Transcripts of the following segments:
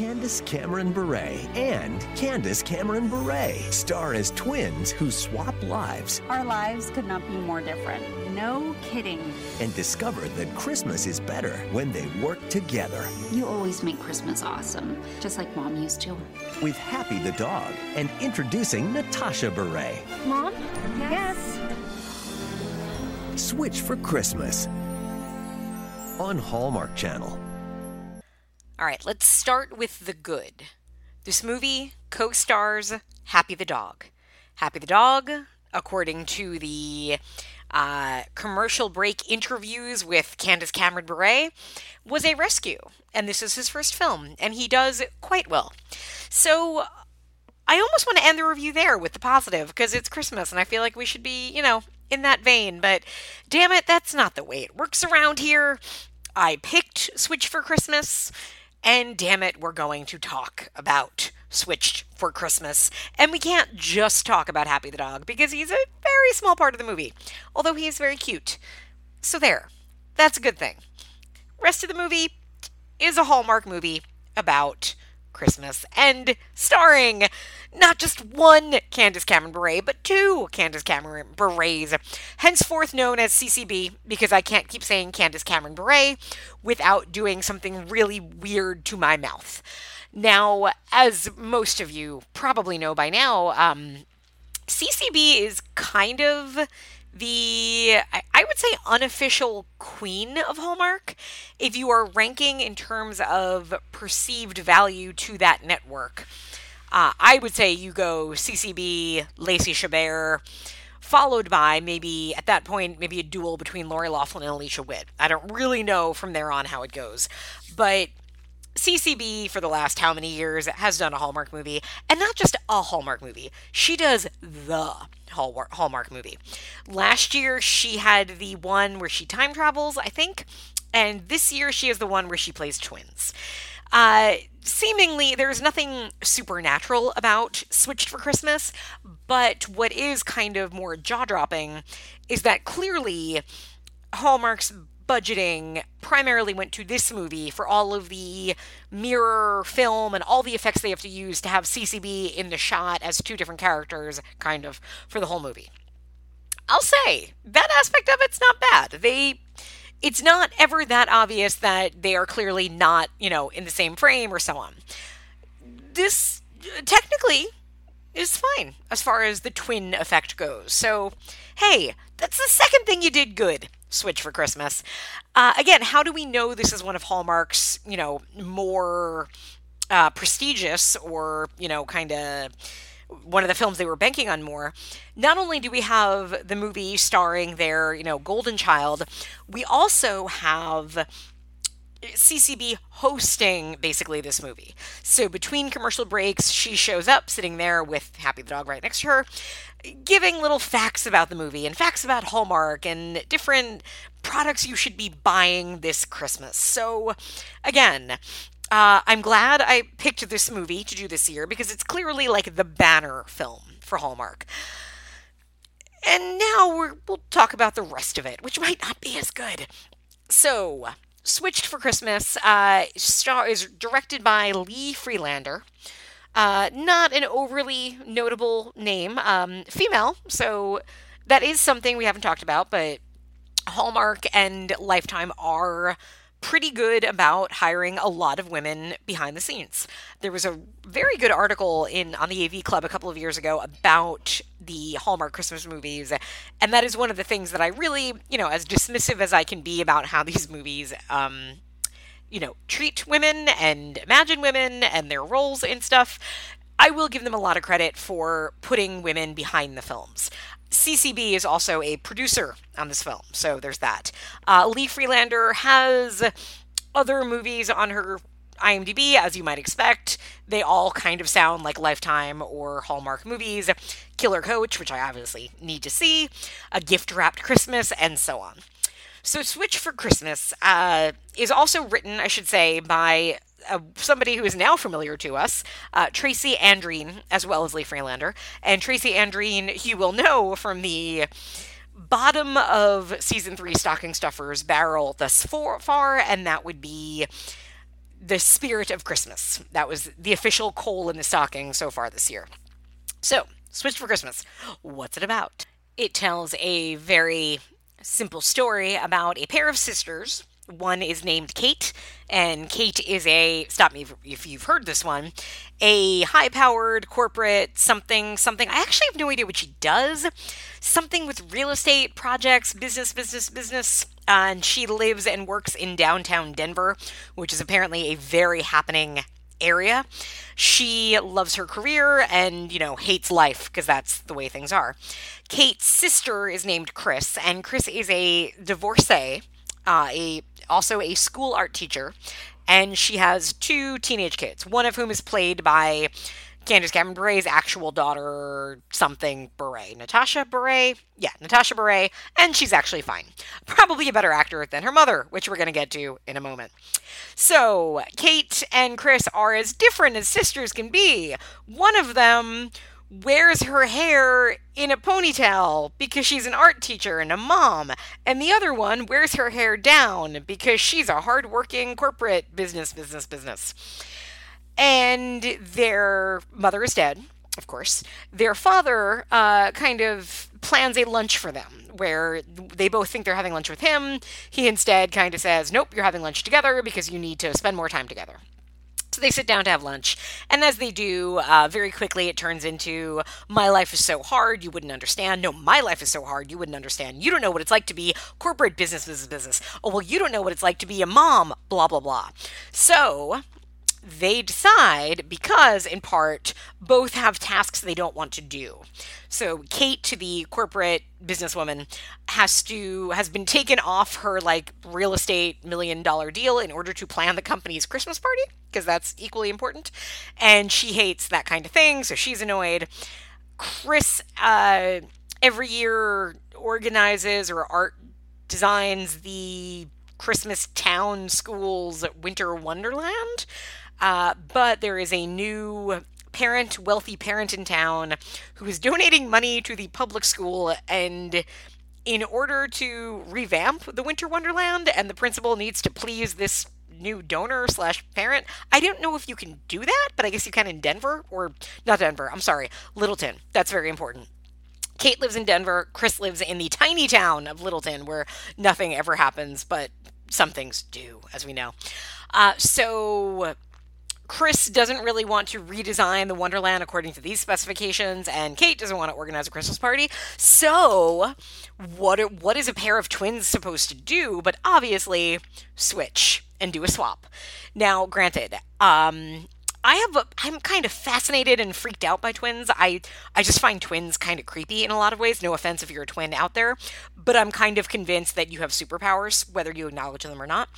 Candace Cameron Bure and Candace Cameron Bure star as twins who swap lives Our lives could not be more different. No kidding. and discover that Christmas is better when they work together. You always make Christmas awesome, just like mom used to. With Happy the dog and introducing Natasha Bure. Mom? Yes. Switch for Christmas on Hallmark Channel. All right, let's start with the good. This movie co stars Happy the Dog. Happy the Dog, according to the uh, commercial break interviews with Candace Cameron Bure, was a rescue. And this is his first film, and he does quite well. So I almost want to end the review there with the positive because it's Christmas and I feel like we should be, you know, in that vein. But damn it, that's not the way it works around here. I picked Switch for Christmas, and damn it, we're going to talk about Switched for Christmas. And we can't just talk about Happy the Dog because he's a very small part of the movie, although he is very cute. So there, that's a good thing. Rest of the movie is a Hallmark movie about Christmas and starring not just one Candace Cameron Bure, but two Candace Cameron Bures, henceforth known as CCB, because I can't keep saying Candace Cameron Bure without doing something really weird to my mouth. Now, as most of you probably know by now, um, CCB is kind of the, I would say, unofficial queen of Hallmark. If you are ranking in terms of perceived value to that network, uh, I would say you go CCB, Lacey Chabert, followed by maybe at that point maybe a duel between Lori Laughlin and Alicia Witt. I don't really know from there on how it goes, but CCB for the last how many years has done a Hallmark movie, and not just a Hallmark movie. She does the Hallmark Hallmark movie. Last year she had the one where she time travels, I think, and this year she has the one where she plays twins. Uh, seemingly, there's nothing supernatural about Switched for Christmas, but what is kind of more jaw dropping is that clearly Hallmark's budgeting primarily went to this movie for all of the mirror film and all the effects they have to use to have CCB in the shot as two different characters, kind of, for the whole movie. I'll say that aspect of it's not bad. They it's not ever that obvious that they are clearly not, you know, in the same frame or so on. This technically is fine as far as the twin effect goes. So, hey, that's the second thing you did good. Switch for Christmas. Uh, again, how do we know this is one of Hallmark's, you know, more uh, prestigious or, you know, kind of one of the films they were banking on more. Not only do we have the movie starring their, you know, golden child, we also have CCB hosting basically this movie. So between commercial breaks, she shows up sitting there with Happy the dog right next to her, giving little facts about the movie and facts about Hallmark and different products you should be buying this Christmas. So again, uh, I'm glad I picked this movie to do this year because it's clearly like the banner film for Hallmark. And now we're, we'll talk about the rest of it, which might not be as good. So, Switched for Christmas uh, star is directed by Lee Friedlander. Uh, not an overly notable name, um, female, so that is something we haven't talked about, but Hallmark and Lifetime are pretty good about hiring a lot of women behind the scenes. There was a very good article in on the AV Club a couple of years ago about the Hallmark Christmas movies, and that is one of the things that I really, you know, as dismissive as I can be about how these movies um you know, treat women and imagine women and their roles and stuff. I will give them a lot of credit for putting women behind the films. CCB is also a producer on this film, so there's that. Uh, Lee Friedlander has other movies on her IMDb, as you might expect. They all kind of sound like Lifetime or Hallmark movies. Killer Coach, which I obviously need to see, A Gift Wrapped Christmas, and so on. So, Switch for Christmas uh, is also written, I should say, by uh, somebody who is now familiar to us, uh, Tracy Andreen, as well as Lee Friedlander. And Tracy Andreen, you will know from the bottom of season three Stocking Stuffers barrel thus far, and that would be the spirit of Christmas. That was the official coal in the stocking so far this year. So, Switch for Christmas. What's it about? It tells a very simple story about a pair of sisters. One is named Kate, and Kate is a stop me if you've heard this one, a high-powered corporate something something. I actually have no idea what she does. Something with real estate projects, business, business, business. Uh, and she lives and works in downtown Denver, which is apparently a very happening area. She loves her career and, you know, hates life because that's the way things are. Kate's sister is named Chris, and Chris is a divorcee, uh, a also a school art teacher, and she has two teenage kids, one of whom is played by Candace Cameron Bure's actual daughter, something Bure. Natasha Bure? Yeah, Natasha Bure, and she's actually fine. Probably a better actor than her mother, which we're going to get to in a moment. So, Kate and Chris are as different as sisters can be. One of them wears her hair in a ponytail because she's an art teacher and a mom, and the other one wears her hair down because she's a hardworking corporate business, business, business. And their mother is dead, of course. Their father uh, kind of plans a lunch for them where they both think they're having lunch with him. He instead kind of says, Nope, you're having lunch together because you need to spend more time together. So they sit down to have lunch, and as they do, uh, very quickly it turns into my life is so hard you wouldn't understand. No, my life is so hard you wouldn't understand. You don't know what it's like to be corporate business, business, business. Oh well, you don't know what it's like to be a mom. Blah blah blah. So they decide because in part both have tasks they don't want to do. So kate to the corporate businesswoman has to has been taken off her like real estate million dollar deal in order to plan the company's christmas party because that's equally important. And she hates that kind of thing so she's annoyed. Chris uh, every year organizes or art designs the christmas town schools winter wonderland uh, but there is a new parent, wealthy parent in town who is donating money to the public school and in order to revamp the Winter Wonderland and the principal needs to please this new donor slash parent. I don't know if you can do that, but I guess you can in Denver or not Denver. I'm sorry, Littleton. That's very important. Kate lives in Denver. Chris lives in the tiny town of Littleton where nothing ever happens, but some things do, as we know. Uh, so Chris doesn't really want to redesign the Wonderland according to these specifications, and Kate doesn't want to organize a Christmas party. So, what are, what is a pair of twins supposed to do? But obviously, switch and do a swap. Now, granted, um, I have a, I'm kind of fascinated and freaked out by twins. I I just find twins kind of creepy in a lot of ways. No offense if you're a twin out there, but I'm kind of convinced that you have superpowers, whether you acknowledge them or not.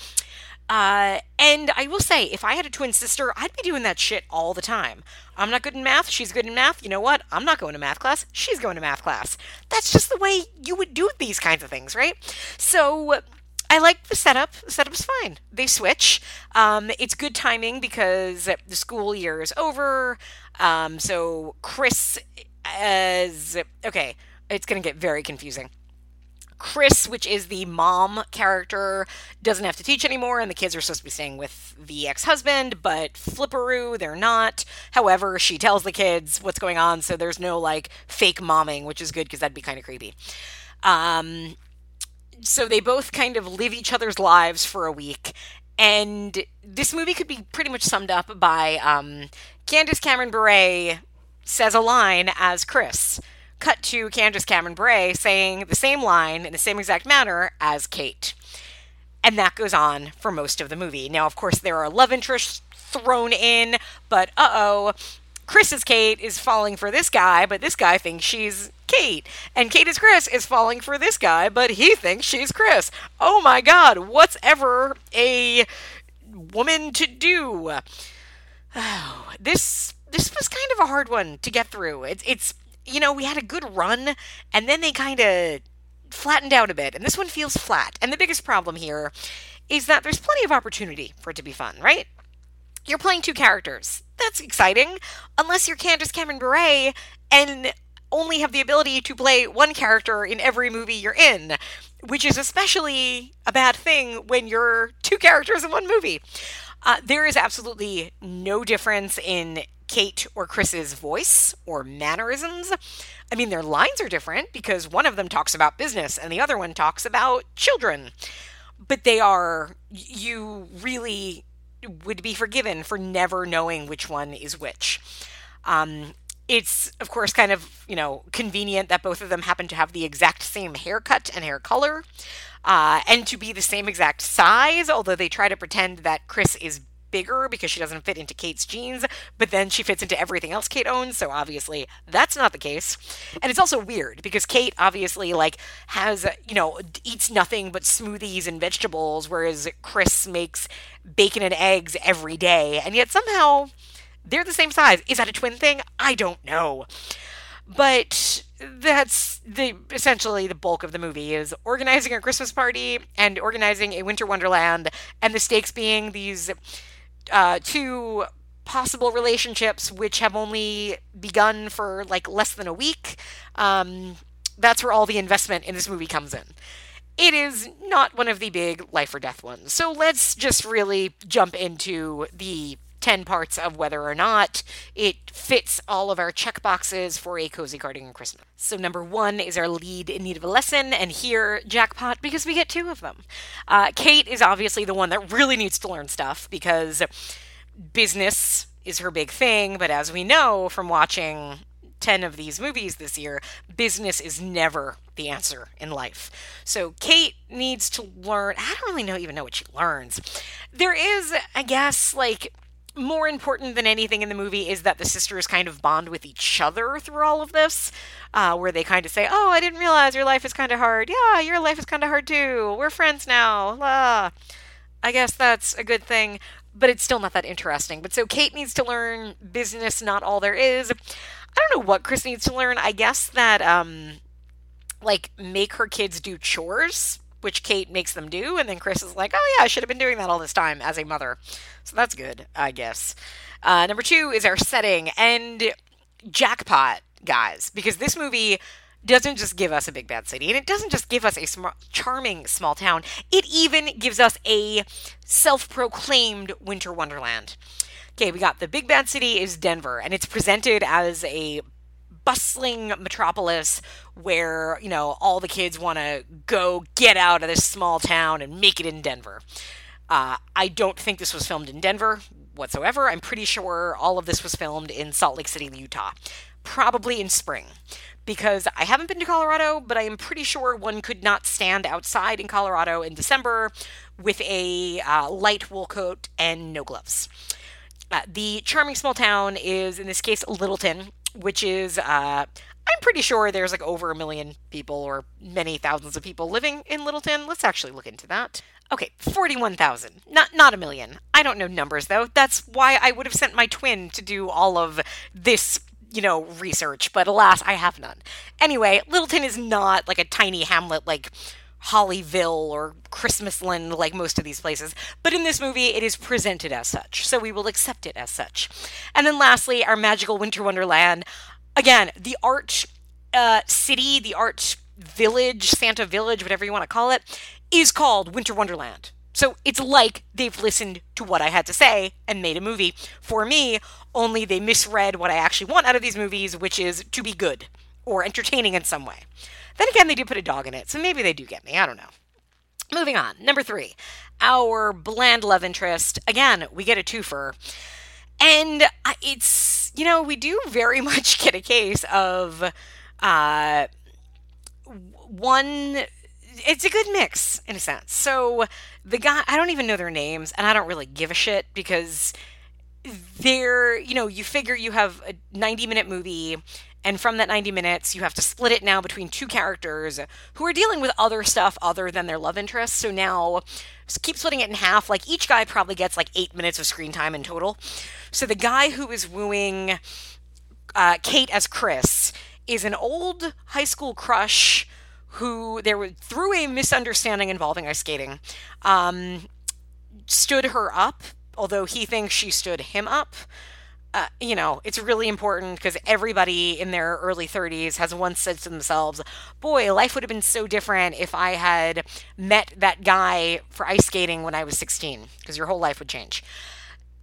Uh, and I will say, if I had a twin sister, I'd be doing that shit all the time. I'm not good in math. She's good in math. You know what? I'm not going to math class. She's going to math class. That's just the way you would do these kinds of things, right? So I like the setup. The setup's fine. They switch. Um, it's good timing because the school year is over. Um, so Chris as okay, it's going to get very confusing. Chris, which is the mom character, doesn't have to teach anymore, and the kids are supposed to be staying with the ex husband, but Flipperoo, they're not. However, she tells the kids what's going on, so there's no like fake momming, which is good because that'd be kind of creepy. Um, so they both kind of live each other's lives for a week. And this movie could be pretty much summed up by um, Candace Cameron Bure says a line as Chris cut to Candace Cameron Bure saying the same line in the same exact manner as Kate. And that goes on for most of the movie. Now, of course, there are love interests thrown in, but uh oh, Chris's Kate is falling for this guy, but this guy thinks she's Kate. And Kate is Chris is falling for this guy, but he thinks she's Chris. Oh my god, what's ever a woman to do? Oh, this this was kind of a hard one to get through. It's it's you know, we had a good run, and then they kind of flattened out a bit, and this one feels flat. And the biggest problem here is that there's plenty of opportunity for it to be fun, right? You're playing two characters. That's exciting, unless you're Candace Cameron Bure and only have the ability to play one character in every movie you're in, which is especially a bad thing when you're two characters in one movie. Uh, there is absolutely no difference in Kate or Chris's voice or mannerisms. I mean, their lines are different because one of them talks about business and the other one talks about children. But they are, you really would be forgiven for never knowing which one is which. Um, it's, of course, kind of, you know, convenient that both of them happen to have the exact same haircut and hair color uh, and to be the same exact size, although they try to pretend that Chris is bigger because she doesn't fit into Kate's jeans, but then she fits into everything else Kate owns, so obviously that's not the case. And it's also weird because Kate obviously like has, you know, eats nothing but smoothies and vegetables whereas Chris makes bacon and eggs every day, and yet somehow they're the same size. Is that a twin thing? I don't know. But that's the essentially the bulk of the movie is organizing a Christmas party and organizing a winter wonderland, and the stakes being these uh, two possible relationships which have only begun for like less than a week. Um, that's where all the investment in this movie comes in. It is not one of the big life or death ones. So let's just really jump into the 10 parts of whether or not it fits all of our check boxes for a cozy cardigan Christmas. So, number one is our lead in need of a lesson, and here, jackpot, because we get two of them. Uh, Kate is obviously the one that really needs to learn stuff because business is her big thing, but as we know from watching 10 of these movies this year, business is never the answer in life. So Kate needs to learn. I don't really know even know what she learns. There is, I guess, like more important than anything in the movie is that the sisters kind of bond with each other through all of this, uh, where they kind of say, "Oh, I didn't realize your life is kind of hard. Yeah, your life is kind of hard too. We're friends now." La. I guess that's a good thing, but it's still not that interesting. But so Kate needs to learn business, not all there is. I don't know what Chris needs to learn. I guess that um, like make her kids do chores which Kate makes them do. And then Chris is like, oh, yeah, I should have been doing that all this time as a mother. So that's good, I guess. Uh, number two is our setting and jackpot, guys, because this movie doesn't just give us a big bad city and it doesn't just give us a sm- charming small town, it even gives us a self proclaimed winter wonderland. Okay, we got the big bad city is Denver, and it's presented as a bustling metropolis where, you know, all the kids want to go get out of this small town and make it in Denver. Uh, I don't think this was filmed in Denver whatsoever. I'm pretty sure all of this was filmed in Salt Lake City, Utah, probably in spring. Because I haven't been to Colorado, but I am pretty sure one could not stand outside in Colorado in December with a uh, light wool coat and no gloves. Uh, the charming small town is, in this case, Littleton, which is uh, I'm pretty sure there's like over a million people or many thousands of people living in Littleton. Let's actually look into that. Okay, 41,000. Not not a million. I don't know numbers though. That's why I would have sent my twin to do all of this, you know, research, but alas, I have none. Anyway, Littleton is not like a tiny hamlet like Hollyville or Christmasland like most of these places, but in this movie it is presented as such, so we will accept it as such. And then lastly, our magical winter wonderland. Again, the art uh, city, the art village, Santa Village, whatever you want to call it, is called Winter Wonderland. So it's like they've listened to what I had to say and made a movie for me, only they misread what I actually want out of these movies, which is to be good or entertaining in some way. Then again, they do put a dog in it, so maybe they do get me. I don't know. Moving on. Number three, our bland love interest. Again, we get a twofer. And it's, you know, we do very much get a case of uh, one. It's a good mix in a sense. So the guy, I don't even know their names, and I don't really give a shit because they're, you know, you figure you have a 90 minute movie and from that 90 minutes, you have to split it now between two characters who are dealing with other stuff other than their love interest. So now keep splitting it in half. Like each guy probably gets like eight minutes of screen time in total. So the guy who is wooing uh, Kate as Chris is an old high school crush who there was through a misunderstanding involving ice skating um, stood her up although he thinks she stood him up uh, you know, it's really important because everybody in their early 30s has once said to themselves, boy, life would have been so different if I had met that guy for ice skating when I was 16, because your whole life would change.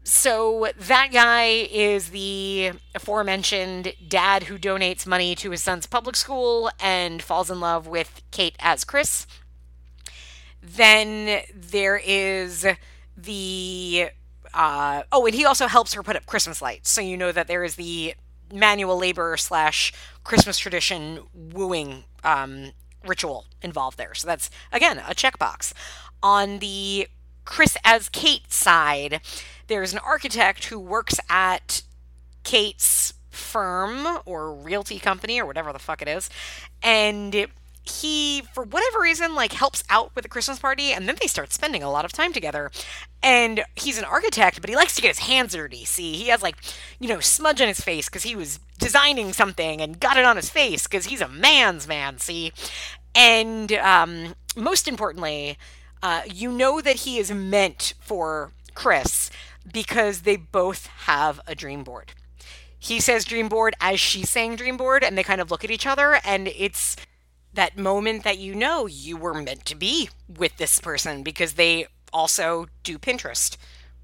So that guy is the aforementioned dad who donates money to his son's public school and falls in love with Kate as Chris. Then there is the uh, oh, and he also helps her put up Christmas lights, so you know that there is the manual labor slash Christmas tradition wooing um, ritual involved there. So that's again a checkbox. On the Chris as Kate side, there's an architect who works at Kate's firm or realty company or whatever the fuck it is, and he for whatever reason like helps out with the christmas party and then they start spending a lot of time together. And he's an architect but he likes to get his hands dirty see? He has like you know smudge on his face because he was designing something and got it on his face because he's a man's man see? And um, most importantly uh, you know that he is meant for chris because they both have a dream board. He says dream board as she's saying dream board and they kind of look at each other and it's that moment that you know you were meant to be with this person because they also do Pinterest.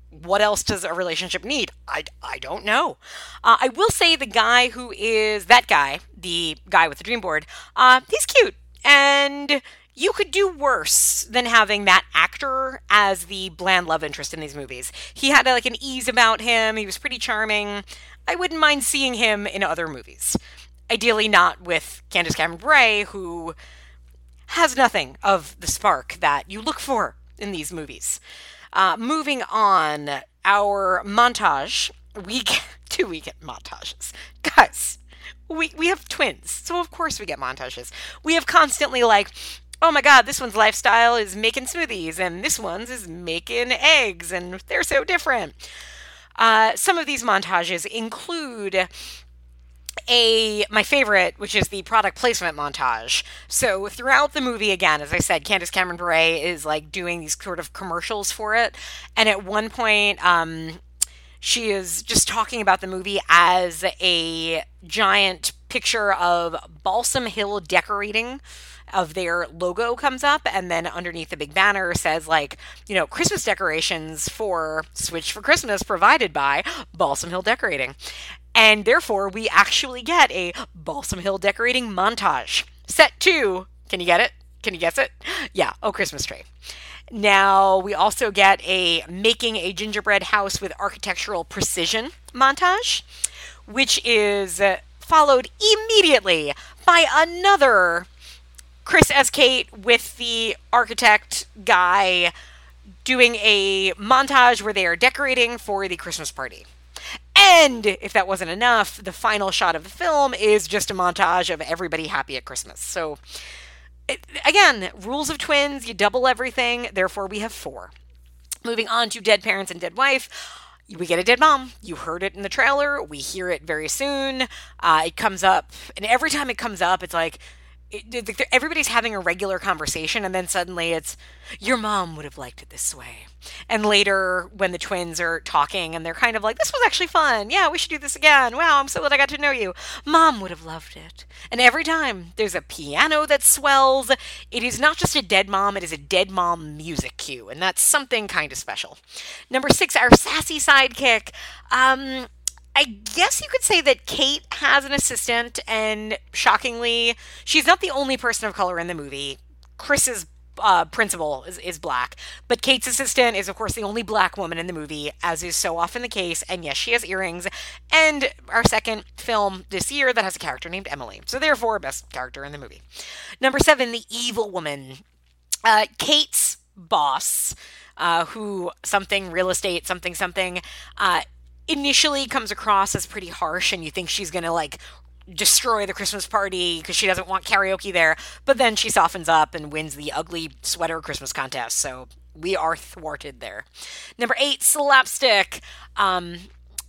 What else does a relationship need? I, I don't know. Uh, I will say the guy who is that guy, the guy with the dream board, uh, he's cute. And you could do worse than having that actor as the bland love interest in these movies. He had like an ease about him, he was pretty charming. I wouldn't mind seeing him in other movies ideally not with Candace Cameron Bure, who has nothing of the spark that you look for in these movies. Uh, moving on, our montage. We get, two get montages, guys. We we have twins, so of course we get montages. We have constantly like, oh my god, this one's lifestyle is making smoothies, and this one's is making eggs, and they're so different. Uh, some of these montages include a my favorite, which is the product placement montage. So throughout the movie, again, as I said, Candace Cameron Bure is like doing these sort of commercials for it, and at one point, um, she is just talking about the movie as a giant picture of Balsam Hill decorating of their logo comes up. And then underneath the big banner says like you know christmas decorations for switch for christmas provided by balsam hill decorating and therefore, we actually get a Balsam Hill decorating montage. Set two. Can you get it? Can you guess it? Yeah, Oh Christmas Tree. Now, we also get a making a gingerbread house with architectural precision montage, which is uh, followed immediately by another Chris S. Kate with the architect guy doing a montage where they are decorating for the Christmas party. And if that wasn't enough, the final shot of the film is just a montage of everybody happy at Christmas. So, it, again, rules of twins, you double everything, therefore we have four. Moving on to Dead Parents and Dead Wife. We get a dead mom. You heard it in the trailer. We hear it very soon. Uh, it comes up, and every time it comes up, it's like, it, everybody's having a regular conversation, and then suddenly it's, your mom would have liked it this way. And later, when the twins are talking and they're kind of like, this was actually fun. Yeah, we should do this again. Wow, I'm so glad I got to know you. Mom would have loved it. And every time there's a piano that swells, it is not just a dead mom, it is a dead mom music cue. And that's something kind of special. Number six, our sassy sidekick. Um, I guess you could say that Kate has an assistant, and shockingly, she's not the only person of color in the movie. Chris's uh, principal is, is black, but Kate's assistant is, of course, the only black woman in the movie, as is so often the case. And yes, she has earrings. And our second film this year that has a character named Emily. So, therefore, best character in the movie. Number seven, the evil woman. Uh, Kate's boss. Uh, who something real estate something something uh, initially comes across as pretty harsh and you think she's going to like destroy the Christmas party because she doesn't want karaoke there. But then she softens up and wins the ugly sweater Christmas contest. So we are thwarted there. Number eight, slapstick. Um,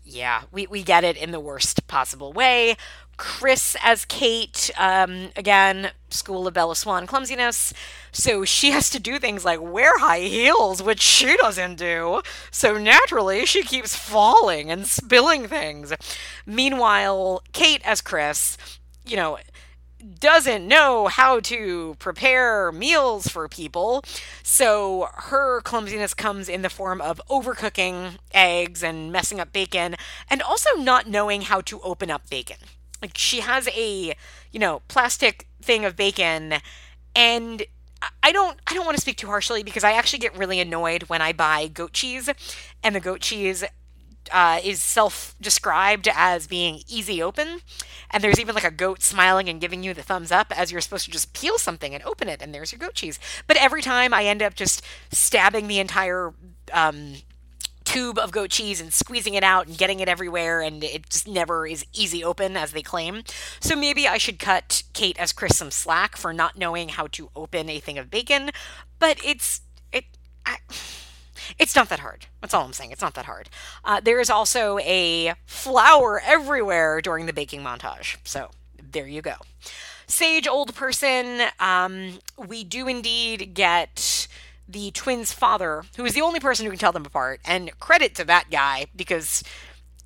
yeah, we, we get it in the worst possible way. Chris as Kate, um, again, School of Bella Swan clumsiness. So she has to do things like wear high heels, which she doesn't do. So naturally, she keeps falling and spilling things. Meanwhile, Kate as Chris, you know, doesn't know how to prepare meals for people. So her clumsiness comes in the form of overcooking eggs and messing up bacon, and also not knowing how to open up bacon. Like she has a, you know, plastic thing of bacon and I don't I don't want to speak too harshly because I actually get really annoyed when I buy goat cheese and the goat cheese uh, is self-described as being easy open and there's even like a goat smiling and giving you the thumbs up as you're supposed to just peel something and open it and there's your goat cheese. But every time i end up just stabbing the entire um, tube of goat cheese and squeezing it out and getting it everywhere, and it just never is easy open as they claim. So maybe I should cut Kate as Chris some slack for not knowing how to open a thing of bacon, but it's it. I, it's not that hard. That's all I'm saying. It's not that hard. Uh, there is also a flour everywhere during the baking montage. So there you go. Sage old person. Um, we do indeed get the twins' father, who is the only person who can tell them apart. And credit to that guy, because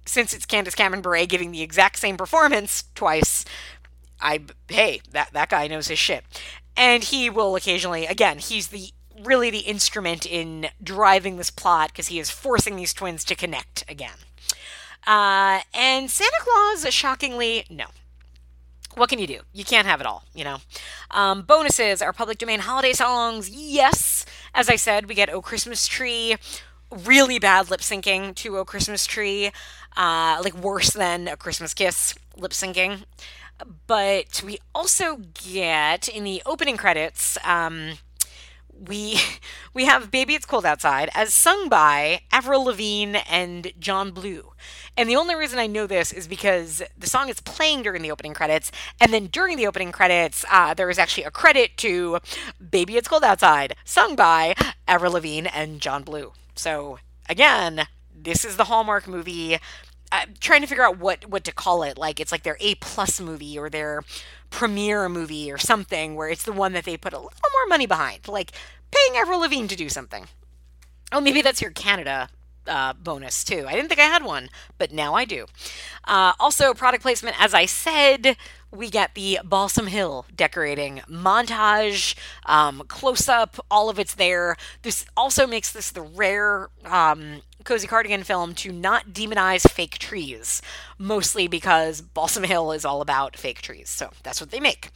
since it's Candace Cameron Bure giving the exact same performance twice, I hey, that that guy knows his shit. And he will occasionally again, he's the really the instrument in driving this plot because he is forcing these twins to connect again. Uh, and Santa Claus, shockingly, no what can you do? You can't have it all, you know. Um, bonuses are public domain holiday songs. Yes, as I said, we get "Oh Christmas Tree," really bad lip syncing to "Oh Christmas Tree," uh, like worse than "A Christmas Kiss" lip syncing. But we also get in the opening credits. Um, we we have "Baby It's Cold Outside" as sung by Avril Lavigne and John Blue. And the only reason I know this is because the song is playing during the opening credits, and then during the opening credits, uh, there is actually a credit to "Baby It's Cold Outside," sung by Avril Lavigne and John Blue. So again, this is the Hallmark movie. I'm trying to figure out what what to call it. Like it's like their A plus movie or their premiere movie or something, where it's the one that they put a little more money behind, like paying Avril Lavigne to do something. Oh, maybe that's your Canada uh, bonus too. I didn't think I had one, but now I do. Uh, also, product placement, as I said, we get the Balsam Hill decorating montage, um, close up, all of it's there. This also makes this the rare um, Cozy Cardigan film to not demonize fake trees, mostly because Balsam Hill is all about fake trees. So that's what they make.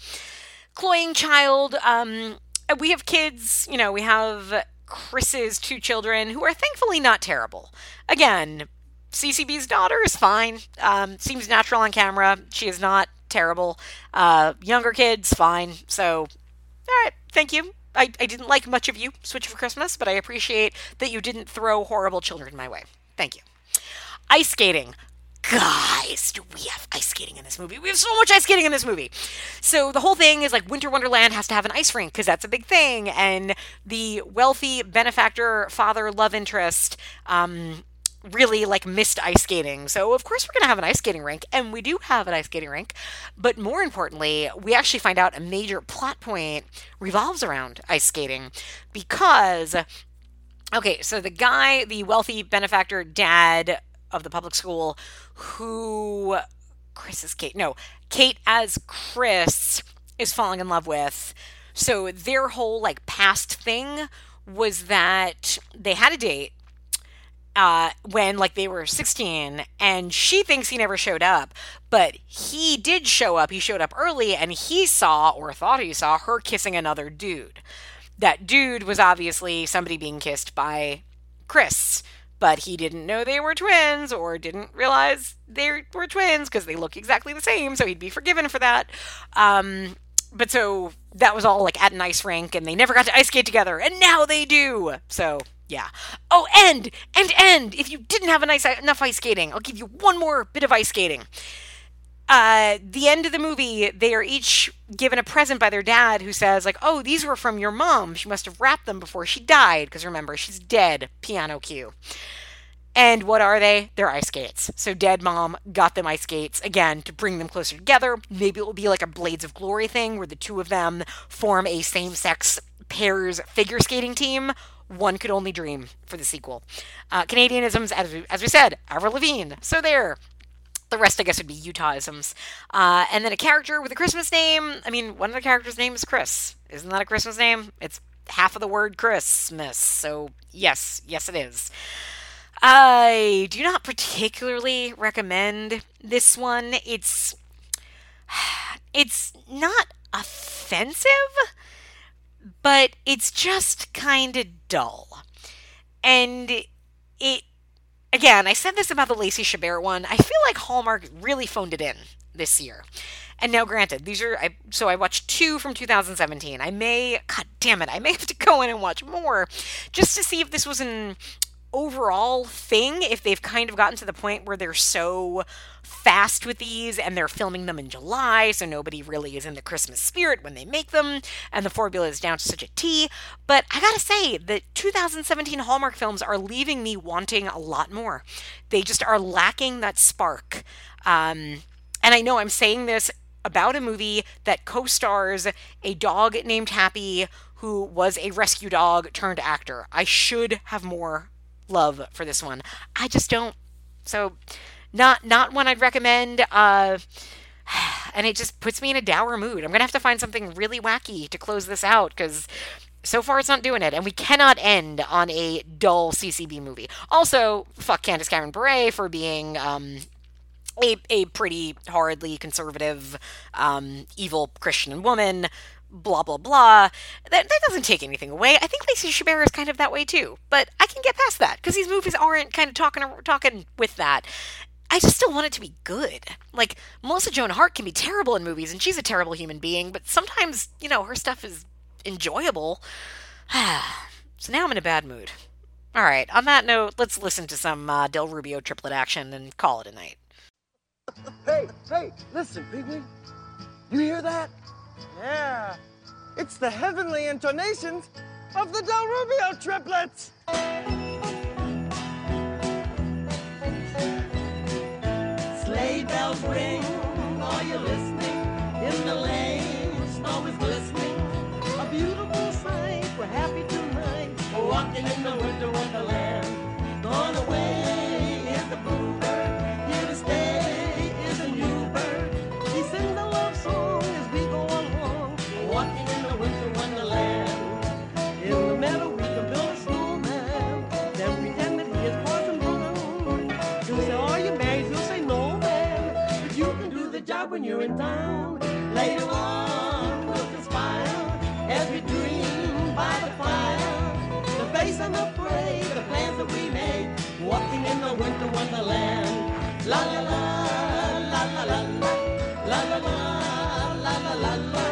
Cloying Child, um, we have kids, you know, we have Chris's two children, who are thankfully not terrible. Again, CCB's daughter is fine. Um, seems natural on camera. She is not terrible. Uh, younger kids, fine. So, all right, thank you. I, I didn't like much of you, Switch for Christmas, but I appreciate that you didn't throw horrible children in my way. Thank you. Ice skating guys, do we have ice skating in this movie? We have so much ice skating in this movie. So the whole thing is like Winter Wonderland has to have an ice rink because that's a big thing. And the wealthy benefactor father love interest um, really like missed ice skating. So of course we're going to have an ice skating rink and we do have an ice skating rink. But more importantly, we actually find out a major plot point revolves around ice skating because okay, so the guy, the wealthy benefactor dad of the public school who Chris is Kate. No, Kate as Chris is falling in love with. So their whole like past thing was that they had a date uh, when like they were 16 and she thinks he never showed up but he did show up he showed up early and he saw or thought he saw her kissing another dude that dude was obviously somebody being kissed by chris but he didn't know they were twins or didn't realize they were twins because they look exactly the same, so he'd be forgiven for that. Um, but so that was all like at an ice rink, and they never got to ice skate together, and now they do. So yeah. Oh, and and and if you didn't have nice, enough ice skating, I'll give you one more bit of ice skating. Uh, the end of the movie, they are each given a present by their dad who says, like, oh, these were from your mom. She must have wrapped them before she died. Because remember, she's dead. Piano cue. And what are they? They're ice skates. So Dead Mom got them ice skates again to bring them closer together. Maybe it will be like a Blades of Glory thing where the two of them form a same sex pairs figure skating team. One could only dream for the sequel. Uh, Canadianisms, as we, as we said, Avril Lavigne. So there. The rest, I guess, would be Utahisms. Uh, and then a character with a Christmas name. I mean, one of the characters' name is Chris. Isn't that a Christmas name? It's half of the word Christmas. So, yes, yes, it is. I do not particularly recommend this one. It's it's not offensive, but it's just kind of dull. And it again, I said this about the Lacey Chabert one. I feel like Hallmark really phoned it in this year. And now, granted, these are I, so I watched two from 2017. I may, god damn it, I may have to go in and watch more just to see if this was an overall thing. If they've kind of gotten to the point where they're so fast with these and they're filming them in July, so nobody really is in the Christmas spirit when they make them, and the formula is down to such a T. But I gotta say, the 2017 Hallmark films are leaving me wanting a lot more. They just are lacking that spark. Um, and I know I'm saying this about a movie that co stars a dog named Happy who was a rescue dog turned actor. I should have more love for this one. I just don't. So, not not one I'd recommend. Uh, and it just puts me in a dour mood. I'm gonna have to find something really wacky to close this out because so far it's not doing it, and we cannot end on a dull CCB movie. Also, fuck Candace Cameron Bure for being um, a, a pretty horridly conservative, um, evil Christian woman, blah, blah, blah. That, that doesn't take anything away. I think Lacey Chabert is kind of that way too, but I can get past that because these movies aren't kind of talking, talking with that. I just still want it to be good. Like, Melissa Joan Hart can be terrible in movies, and she's a terrible human being, but sometimes, you know, her stuff is enjoyable. so now I'm in a bad mood. All right, on that note, let's listen to some uh, Del Rubio triplet action and call it a night. Hey, hey, listen, Wee. You hear that? Yeah, it's the heavenly intonations of the Del Rubio triplets. Sleigh bells ring, are you listening? In the lane, snow is glistening. A beautiful sight, we're happy tonight. We're walking in the winter wonderland. When you're in town. Later on, we'll conspire as we dream by the fire. The face and the plans that we made. Walking in the winter wonderland. La la la, la la la la, la la la, la la la.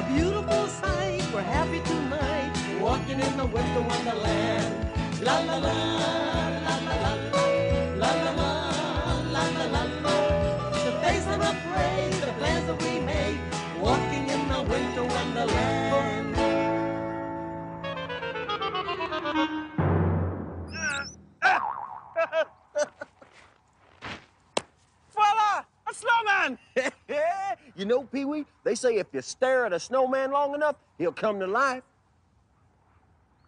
A beautiful sight, we're happy tonight. Walking in the winter wonderland. La la la, la la la The face of the the plans that we made. Walking in the winter wonderland. Voila, a snowman. you know, Pee Wee, they say if you stare at a snowman long enough, he'll come to life.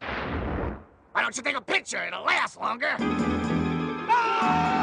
Why don't you take a picture? It'll last longer. Ah!